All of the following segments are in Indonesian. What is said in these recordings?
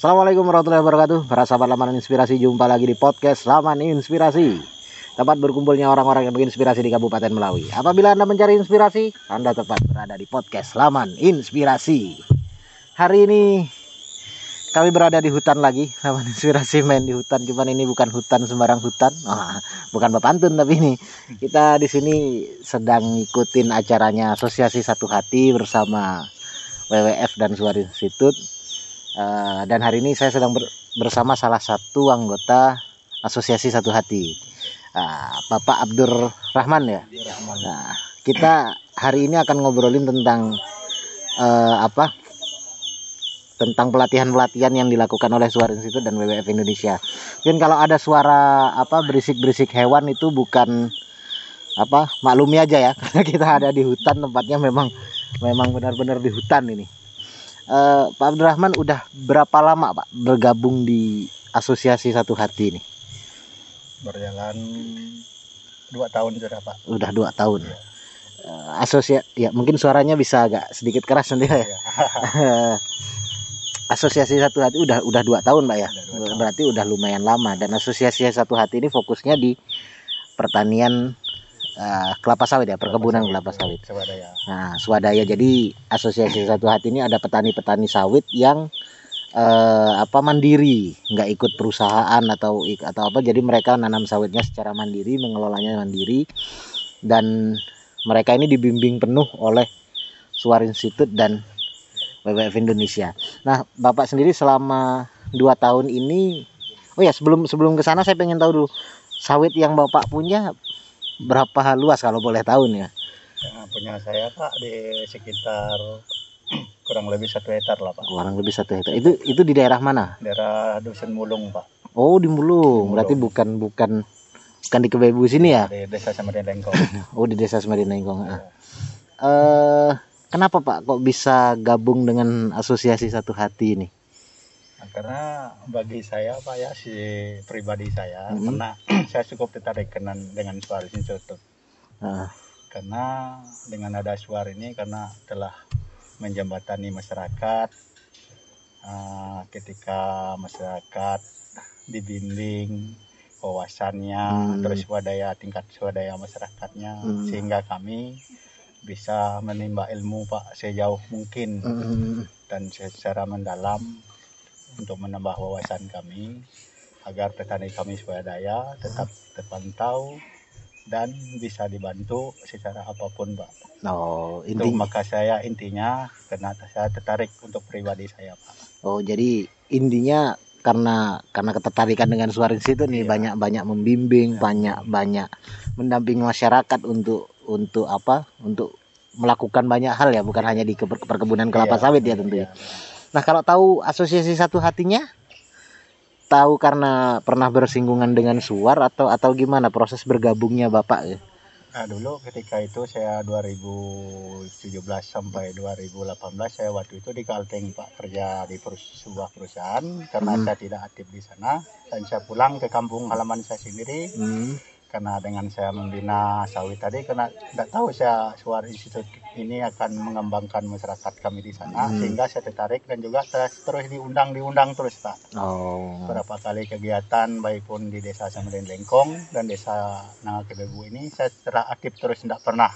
Assalamualaikum warahmatullahi wabarakatuh. Para sahabat laman inspirasi Jumpa lagi di podcast Laman Inspirasi. Tempat berkumpulnya orang-orang yang menginspirasi di Kabupaten Melawi. Apabila Anda mencari inspirasi Anda tepat berada di podcast Laman Inspirasi. Hari ini kami berada di hutan lagi. Laman Inspirasi main di hutan Cuman ini bukan hutan sembarang hutan. Oh, Bukan Bapantun tapi ini. Kita di sini sedang ikutin acaranya Asosiasi Satu Hati bersama WWF dan Suara Institut Uh, dan hari ini saya sedang ber, bersama salah satu anggota Asosiasi Satu Hati, uh, Bapak Abdur Rahman ya. Nah, kita hari ini akan ngobrolin tentang uh, apa? Tentang pelatihan-pelatihan yang dilakukan oleh Suara Institut dan WWF Indonesia. Mungkin kalau ada suara apa berisik-berisik hewan itu bukan apa maklumi aja ya karena kita ada di hutan tempatnya memang memang benar-benar di hutan ini. Uh, Pak Abdurrahman udah berapa lama Pak bergabung di Asosiasi Satu Hati ini? Berjalan dua tahun sudah Pak. Udah dua tahun. Ya. Uh, asosia ya mungkin suaranya bisa agak sedikit keras nanti ya. ya. Asosiasi Satu Hati udah udah dua tahun Pak ya. Udah Berarti udah lumayan lama dan Asosiasi Satu Hati ini fokusnya di pertanian uh, kelapa sawit ya perkebunan kelapa sawit. Swadaya. Nah swadaya jadi asosiasi satu hati ini ada petani-petani sawit yang uh, apa mandiri nggak ikut perusahaan atau atau apa jadi mereka nanam sawitnya secara mandiri mengelolanya mandiri dan mereka ini dibimbing penuh oleh Suar Institute dan WWF Indonesia. Nah bapak sendiri selama dua tahun ini oh ya sebelum sebelum ke sana saya pengen tahu dulu sawit yang bapak punya berapa luas kalau boleh tahu nih ya? ya punya saya pak di sekitar kurang lebih satu hektar lah pak. Kurang lebih satu hektar. Itu itu di daerah mana? Daerah Dusun Mulung pak. Oh di Mulung. Berarti bukan bukan bukan di Kebebu sini ya? Di desa Semarin Lengkong. oh di desa Semarin Lengkong. Ya. Uh, kenapa pak kok bisa gabung dengan asosiasi satu hati ini? Nah, karena bagi saya pak ya si pribadi saya hmm. karena saya cukup tertarik dengan dengan suara institut uh. karena dengan ada suara ini karena telah menjembatani masyarakat uh, ketika masyarakat dibimbing wawasannya hmm. terus swadaya tingkat swadaya masyarakatnya hmm. sehingga kami bisa menimba ilmu pak sejauh mungkin hmm. dan secara mendalam untuk menambah wawasan kami agar petani kami swadaya tetap terpantau dan bisa dibantu secara apa pun, Pak. Oh, inti... maka saya intinya karena saya tertarik untuk pribadi saya, Pak. Oh, jadi intinya karena karena ketertarikan dengan suara situ nih iya. banyak banyak membimbing, iya. banyak banyak mendampingi masyarakat untuk untuk apa? Untuk melakukan banyak hal ya, bukan hanya di perkebunan kelapa iya, sawit ya tentu ya. Nah kalau tahu asosiasi satu hatinya, tahu karena pernah bersinggungan dengan suar atau atau gimana proses bergabungnya bapak ya? Nah dulu ketika itu saya 2017 sampai 2018 saya waktu itu di Kalteng Pak kerja di sebuah perusahaan karena hmm. saya tidak aktif di sana dan saya pulang ke kampung halaman saya sendiri. Hmm karena dengan saya membina sawit tadi karena tidak tahu saya suara institut ini akan mengembangkan masyarakat kami di sana hmm. sehingga saya tertarik dan juga terus, terus diundang diundang terus pak oh. beberapa kali kegiatan baik pun di desa Samarin Lengkong dan desa Nangakebebu ini saya telah aktif terus tidak pernah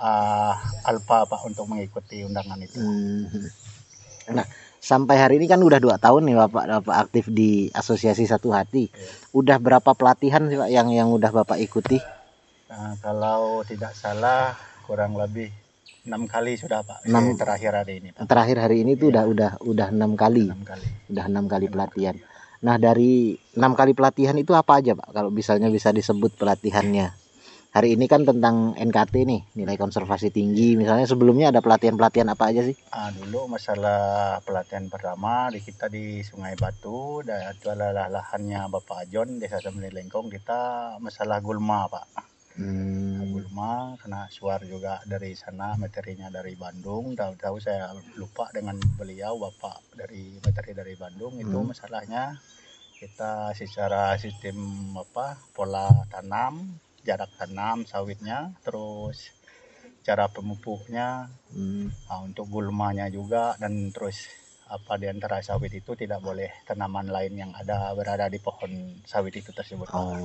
uh, alpa pak untuk mengikuti undangan itu hmm. nah sampai hari ini kan udah dua tahun nih bapak bapak aktif di asosiasi satu hati. Ya. udah berapa pelatihan sih pak yang yang udah bapak ikuti? Nah, kalau tidak salah kurang lebih enam kali sudah pak. 6, terakhir hari ini pak. terakhir hari ini tuh ya. udah udah udah enam kali. Enam kali. Udah enam kali pelatihan. nah dari enam kali pelatihan itu apa aja pak? Kalau misalnya bisa disebut pelatihannya hari ini kan tentang NKT nih nilai konservasi tinggi misalnya sebelumnya ada pelatihan-pelatihan apa aja sih? Ah, dulu masalah pelatihan pertama di kita di Sungai Batu dan itu adalah lahannya Bapak Ajon Desa Semeni Lengkong kita masalah gulma Pak. Hmm. Gulma karena suar juga dari sana materinya dari Bandung tahu-tahu saya lupa dengan beliau Bapak dari materi dari Bandung itu hmm. masalahnya kita secara sistem apa pola tanam jarak tanam sawitnya terus cara pemupuknya hmm. nah, untuk gulmanya juga dan terus apa di antara sawit itu tidak boleh tanaman lain yang ada berada di pohon sawit itu tersebut. Oh,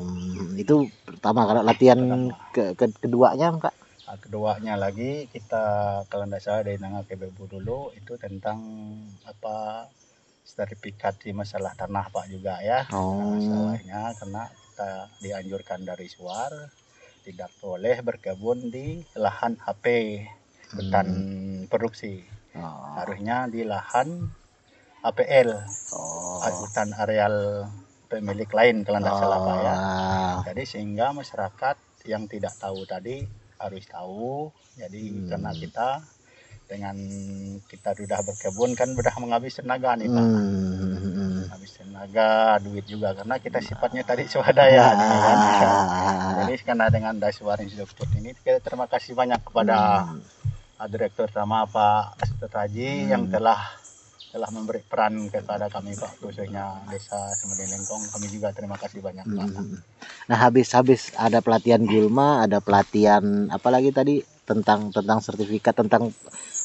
itu pertama kalau latihan ke, ke keduanya kak. Nah, keduanya lagi kita kalau tidak salah dari Nanga Kebebu dulu itu tentang apa sertifikat di masalah tanah pak juga ya. Oh. Masalahnya karena kita dianjurkan dari suar tidak boleh berkebun di lahan HP hutan hmm. produksi oh. harusnya di lahan APL oh. hutan areal pemilik lain kalau tidak oh. salah pak ya jadi sehingga masyarakat yang tidak tahu tadi harus tahu jadi hmm. karena kita dengan kita sudah berkebun kan sudah menghabis tenaga nih pak hmm. Habis tenaga duit juga karena kita sifatnya tadi swadaya ah. nih, kan? jadi karena dengan Daswar Institute ini kita terima kasih banyak kepada hmm Direktur Utama Pak Astot Haji hmm. yang telah telah memberi peran kepada kami Pak khususnya Desa Semedi Lengkong kami juga terima kasih banyak Pak. Hmm. Nah habis-habis ada pelatihan Gulma ada pelatihan apalagi tadi tentang tentang sertifikat tentang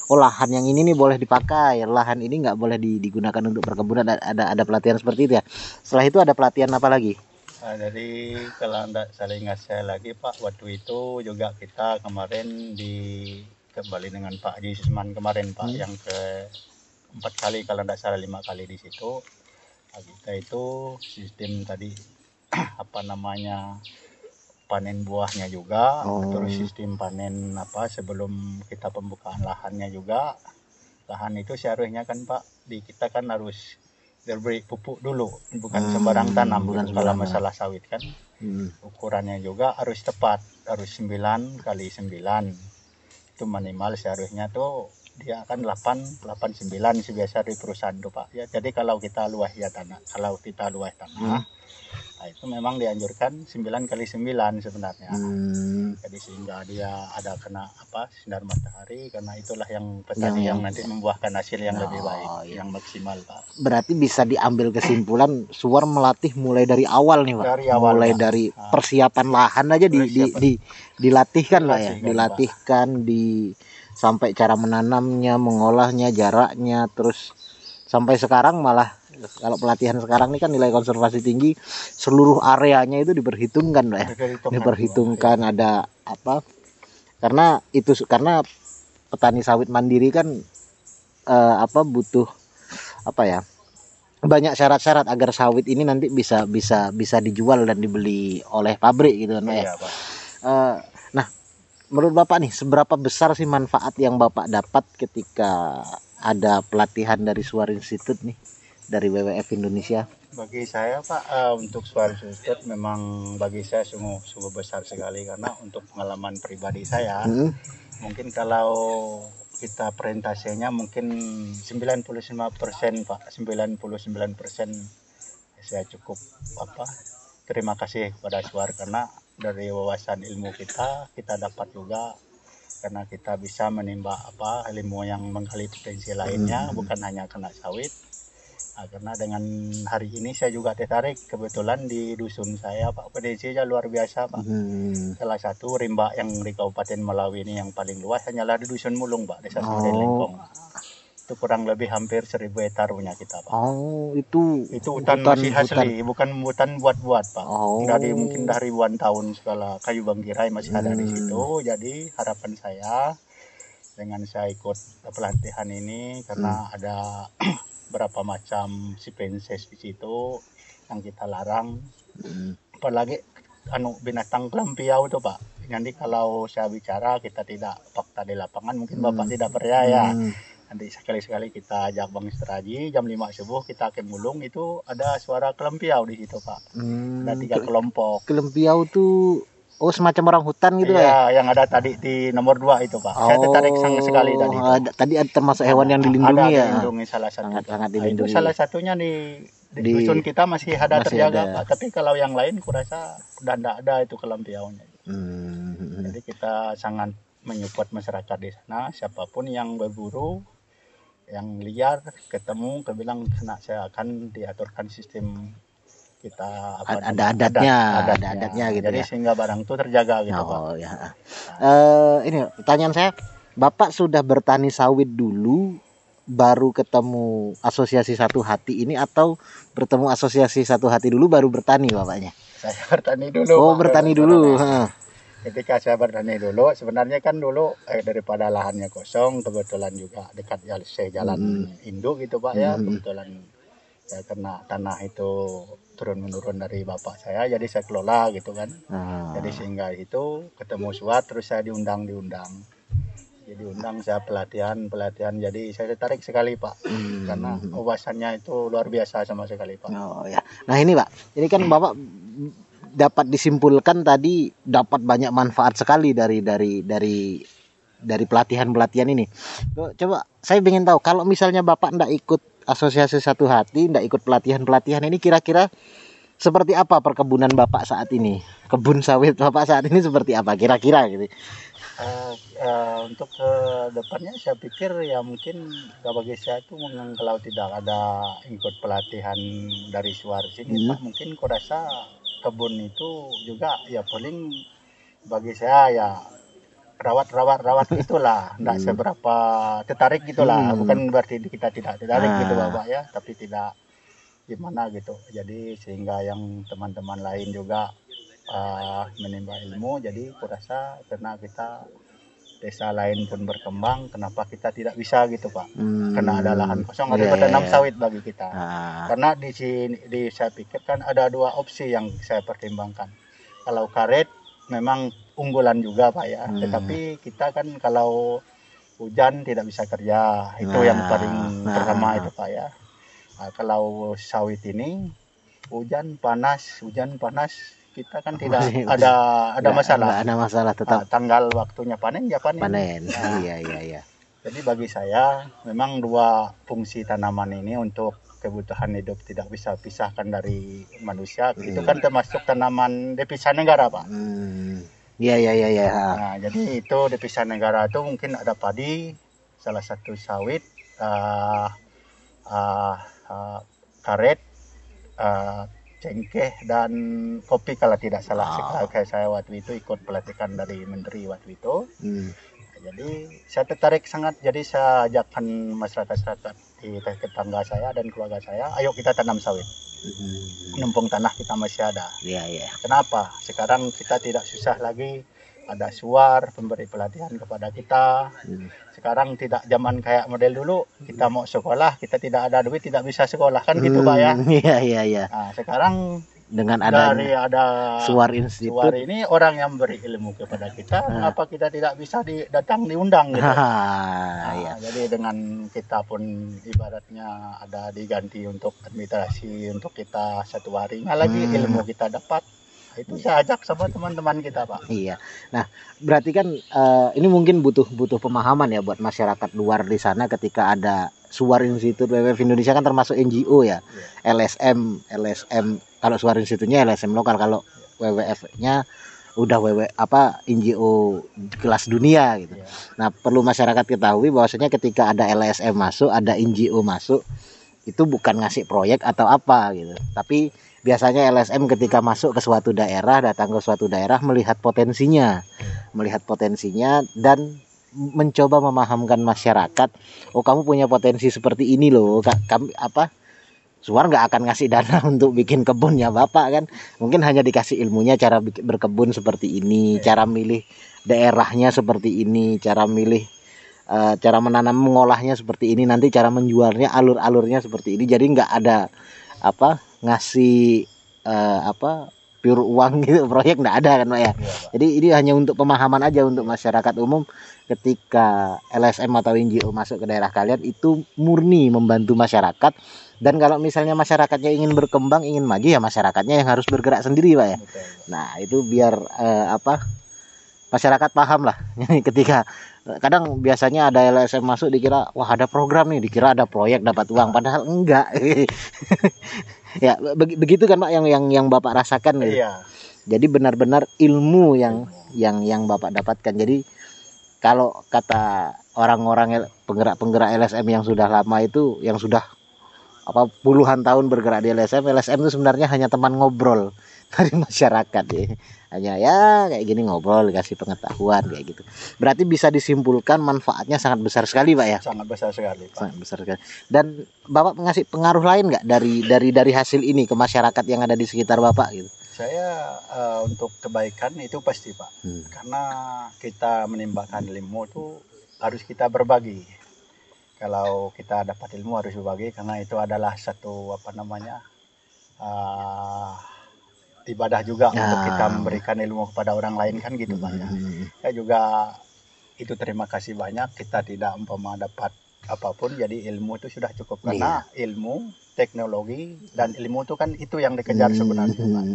olahan oh, yang ini nih boleh dipakai. Lahan ini nggak boleh digunakan untuk perkebunan. Ada ada pelatihan seperti itu ya. Setelah itu ada pelatihan apa lagi? Nah, dari kalau anda saling ngasih lagi Pak waktu itu juga kita kemarin di kembali dengan Pak Haji Susman kemarin Pak hmm. yang ke empat kali kalau tidak salah lima kali di situ. Nah, kita itu sistem tadi apa namanya panen buahnya juga oh. terus sistem panen apa sebelum kita pembukaan lahannya juga lahan itu seharusnya kan Pak di kita kan harus diberi pupuk dulu bukan hmm, sembarang tanam bukan kalau masalah sawit kan hmm. ukurannya juga harus tepat harus 9 kali 9 itu minimal seharusnya tuh dia akan 8 89 sih biasa di perusahaan tuh Pak ya jadi kalau kita luas ya tanah kalau kita luas tanah hmm. Nah, itu memang dianjurkan 9 kali 9 sebenarnya hmm. jadi sehingga dia ada kena apa sinar matahari karena itulah yang petani yang, yang nanti membuahkan hasil yang oh, lebih baik iya. yang maksimal Pak berarti bisa diambil kesimpulan suar melatih mulai dari awal nih Pak dari awal, mulai ya. dari nah. persiapan lahan aja di, di, di dilatihkan lah ya dilatihkan di sampai cara menanamnya mengolahnya jaraknya terus sampai sekarang malah kalau pelatihan sekarang ini kan nilai konservasi tinggi seluruh areanya itu diperhitungkan lah ya diperhitungkan ada apa karena itu karena petani sawit mandiri kan eh, apa butuh apa ya banyak syarat-syarat agar sawit ini nanti bisa bisa bisa dijual dan dibeli oleh pabrik gitu kan ya. Iya, Pak. Uh, nah, menurut Bapak nih seberapa besar sih manfaat yang Bapak dapat ketika ada pelatihan dari Suara Institute nih dari WWF Indonesia? Bagi saya Pak uh, untuk Suara Institute memang bagi saya sungguh sungguh besar sekali karena untuk pengalaman pribadi saya hmm. mungkin kalau kita presentasinya mungkin 95% Pak 99% saya cukup apa terima kasih kepada Suar karena dari wawasan ilmu kita kita dapat juga karena kita bisa menimba apa ilmu yang menggali potensi lainnya hmm. bukan hanya kena sawit nah, karena dengan hari ini saya juga tertarik kebetulan di dusun saya Pak PDC nya luar biasa Pak hmm. salah satu rimba yang di Kabupaten Melawi ini yang paling luas hanyalah di dusun Mulung Pak desa oh. Lengkong itu kurang lebih hampir seribu hektar punya kita pak. Oh itu itu hutan, hutan masih asli hutan. bukan hutan buat-buat pak. Oh. Dari mungkin dari ribuan tahun segala kayu bangkirai masih hmm. ada di hmm. situ. Jadi harapan saya dengan saya ikut pelatihan ini karena hmm. ada berapa macam spesies di situ yang kita larang. Hmm. Apalagi anu binatang kelampiau itu pak. Nanti kalau saya bicara kita tidak fakta di lapangan mungkin bapak hmm. tidak percaya. Hmm nanti sekali-sekali kita ajak Bang Istiraji jam 5 subuh kita ke Mulung itu ada suara kelempiau di situ Pak hmm, ada tiga kelompok kelempiau tuh Oh semacam orang hutan gitu ya? yang ada tadi di nomor dua itu pak. Oh, Saya tertarik sangat sekali tadi. Ada, tadi ada termasuk hewan yang dilindungi ada, ya. Dilindungi salah satu. Sangat, sangat dilindungi. Nah, itu salah satunya di di, di dusun kita masih ada masih terjaga ada. pak. Tapi kalau yang lain kurasa udah tidak ada itu kelempiaunya. Hmm. Jadi kita sangat menyupport masyarakat di sana. Siapa pun yang berburu yang liar ketemu kebilang kena saya akan diaturkan sistem kita apa ada adatnya, adat, ada adatnya gitu jadi ya. sehingga barang itu terjaga gitu oh, pak ya. uh, ini pertanyaan saya bapak sudah bertani sawit dulu baru ketemu asosiasi satu hati ini atau bertemu asosiasi satu hati dulu baru bertani bapaknya? Saya bertani dulu. Oh, Pak. bertani dulu. Ketika saya bertani dulu, sebenarnya kan dulu eh, daripada lahannya kosong, kebetulan juga dekat jalan hmm. induk gitu Pak ya, hmm. kebetulan saya kena tanah itu turun menurun dari bapak saya jadi saya kelola gitu kan. Ah. jadi sehingga itu ketemu suat terus saya diundang diundang. Jadi undang saya pelatihan pelatihan. Jadi saya tertarik sekali pak. Hmm. karena wawasannya itu luar biasa sama sekali pak. Oh ya. Nah ini pak. Ini kan bapak dapat disimpulkan tadi dapat banyak manfaat sekali dari dari dari dari pelatihan pelatihan ini. Coba saya ingin tahu kalau misalnya bapak ndak ikut asosiasi satu hati ndak ikut pelatihan pelatihan ini kira-kira seperti apa perkebunan bapak saat ini? Kebun sawit bapak saat ini seperti apa kira-kira gitu? Uh, uh, untuk ke depannya saya pikir ya mungkin bagi saya itu kalau tidak ada ikut pelatihan dari suar sini hmm. mungkin kau rasa kebun itu juga ya paling bagi saya ya rawat rawat rawat itulah tidak hmm. seberapa tertarik gitulah hmm. bukan berarti kita tidak tertarik gitu, ah. gitu bapak ya tapi tidak gimana gitu jadi sehingga yang teman-teman lain juga uh, menimba ilmu jadi kurasa karena kita desa lain pun berkembang kenapa kita tidak bisa gitu pak hmm. karena ada lahan kosong ada yeah, tanam yeah. sawit bagi kita ah. karena di sini di saya pikir kan ada dua opsi yang saya pertimbangkan kalau karet memang unggulan juga pak ya hmm. tetapi kita kan kalau hujan tidak bisa kerja itu nah, yang paling nah, pertama itu pak ya nah, kalau sawit ini hujan panas hujan panas kita kan tidak ada ada masalah. ada masalah tetap. Nah, tanggal waktunya panen ya panen. Panen. Nah, iya iya iya. Jadi bagi saya memang dua fungsi tanaman ini untuk kebutuhan hidup tidak bisa pisahkan dari manusia. Hmm. Itu kan termasuk tanaman devisa negara, Pak. Hmm. Iya iya iya iya. Nah, jadi itu devisa negara itu mungkin ada padi, salah satu sawit, uh, uh, uh, karet, uh, cengkeh dan kopi kalau tidak salah oh. kayak saya waktu itu ikut pelatihan dari menteri waktu itu hmm. jadi saya tertarik sangat jadi saya ajakkan masyarakat-masyarakat di tetangga saya dan keluarga saya ayo kita tanam sawit. Hmm. numpung tanah kita masih ada. Yeah, yeah. kenapa? Sekarang kita tidak susah lagi. Ada suar pemberi pelatihan kepada kita. Hmm. sekarang tidak zaman kayak model dulu. Kita mau sekolah kita tidak ada duit tidak bisa sekolah. Kan gitu pak ya? Hmm, iya iya iya. Nah, sekarang dengan ada dari ada suar institut suar ini orang yang beri ilmu kepada kita nah. kenapa kita tidak bisa di, datang diundang gitu nah, iya. jadi dengan kita pun ibaratnya ada diganti untuk administrasi untuk kita satu harinya lagi hmm. ilmu kita dapat itu saya ajak sama teman-teman kita pak iya nah berarti kan uh, ini mungkin butuh butuh pemahaman ya buat masyarakat luar di sana ketika ada Suar Institut WWF Indonesia kan termasuk NGO ya yeah. LSM LSM kalau Suar Institutnya LSM lokal kalau WWF-nya udah WW apa NGO kelas dunia gitu. Yeah. Nah, perlu masyarakat ketahui bahwasanya ketika ada LSM masuk, ada NGO masuk, itu bukan ngasih proyek atau apa gitu. Tapi biasanya LSM ketika masuk ke suatu daerah datang ke suatu daerah melihat potensinya melihat potensinya dan mencoba memahamkan masyarakat oh kamu punya potensi seperti ini loh kami apa Suar nggak akan ngasih dana untuk bikin kebunnya bapak kan? Mungkin hanya dikasih ilmunya cara berkebun seperti ini cara milih daerahnya seperti ini cara milih uh, cara menanam mengolahnya seperti ini nanti cara menjualnya alur-alurnya seperti ini. Jadi nggak ada apa ngasih uh, apa pure uang gitu proyek nggak ada kan pak ya. Iya, Jadi ini hanya untuk pemahaman aja untuk masyarakat umum ketika LSM atau NGO masuk ke daerah kalian itu murni membantu masyarakat. Dan kalau misalnya masyarakatnya ingin berkembang ingin maju ya masyarakatnya yang harus bergerak sendiri pak ya. Nah itu biar uh, apa masyarakat paham lah. Ketika kadang biasanya ada LSM masuk dikira wah ada program nih dikira ada proyek dapat uang padahal enggak ya begitu kan pak yang yang yang bapak rasakan gitu. Iya. Jadi benar-benar ilmu yang yang yang bapak dapatkan. Jadi kalau kata orang-orang penggerak-penggerak LSM yang sudah lama itu yang sudah apa puluhan tahun bergerak di LSM, LSM itu sebenarnya hanya teman ngobrol dari masyarakat ya. hanya ya kayak gini ngobrol kasih pengetahuan kayak gitu. Berarti bisa disimpulkan manfaatnya sangat besar sekali pak ya? Sangat besar sekali pak. sangat besar sekali. Dan bapak mengasih pengaruh lain nggak dari dari dari hasil ini ke masyarakat yang ada di sekitar bapak gitu? Saya uh, untuk kebaikan itu pasti pak. Hmm. karena kita menimbakan ilmu itu harus kita berbagi kalau kita dapat ilmu harus berbagi karena itu adalah satu apa namanya uh, ibadah juga ya. untuk kita memberikan ilmu kepada orang lain kan gitu pak ya. Hmm. Saya juga itu terima kasih banyak kita tidak umpama dapat apa pun jadi ilmu itu sudah cukup karena ya. ilmu teknologi dan ilmu itu kan itu yang dikejar hmm. sebenarnya pak.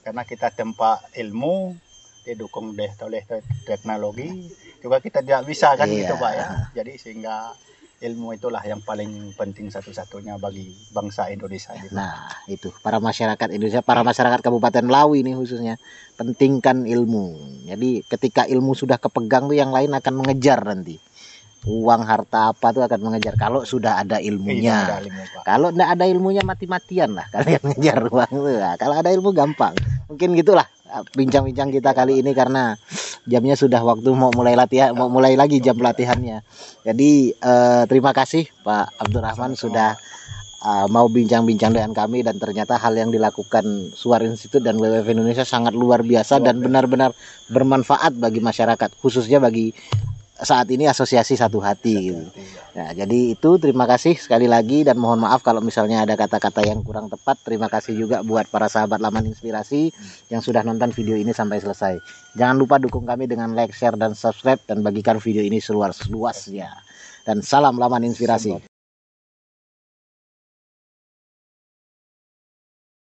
Karena kita tempat ilmu didukung deh oleh teknologi juga kita tidak bisa kan iya. gitu pak ya. Jadi sehingga ilmu itulah yang paling penting satu-satunya bagi bangsa Indonesia. Gitu. Nah, itu para masyarakat Indonesia, para masyarakat Kabupaten Melawi ini khususnya pentingkan ilmu. Jadi ketika ilmu sudah kepegang tuh yang lain akan mengejar nanti. Uang harta apa tuh akan mengejar kalau sudah ada ilmunya. Iya, ada ilmu, kalau tidak ada ilmunya mati-matian lah kalian mengejar uang tuh. Nah, kalau ada ilmu gampang. Mungkin gitulah bincang-bincang kita kali ini karena jamnya sudah waktu mau mulai latihan mau mulai lagi jam latihannya. Jadi eh, terima kasih Pak Abdurrahman sudah uh, mau bincang-bincang dengan kami dan ternyata hal yang dilakukan Suar Institute dan WWF Indonesia sangat luar biasa dan benar-benar bermanfaat bagi masyarakat khususnya bagi saat ini asosiasi satu hati gitu. Nah, jadi itu terima kasih sekali lagi dan mohon maaf kalau misalnya ada kata-kata yang kurang tepat. Terima kasih juga buat para sahabat Laman Inspirasi yang sudah nonton video ini sampai selesai. Jangan lupa dukung kami dengan like, share dan subscribe dan bagikan video ini seluas-luasnya. Dan salam Laman Inspirasi.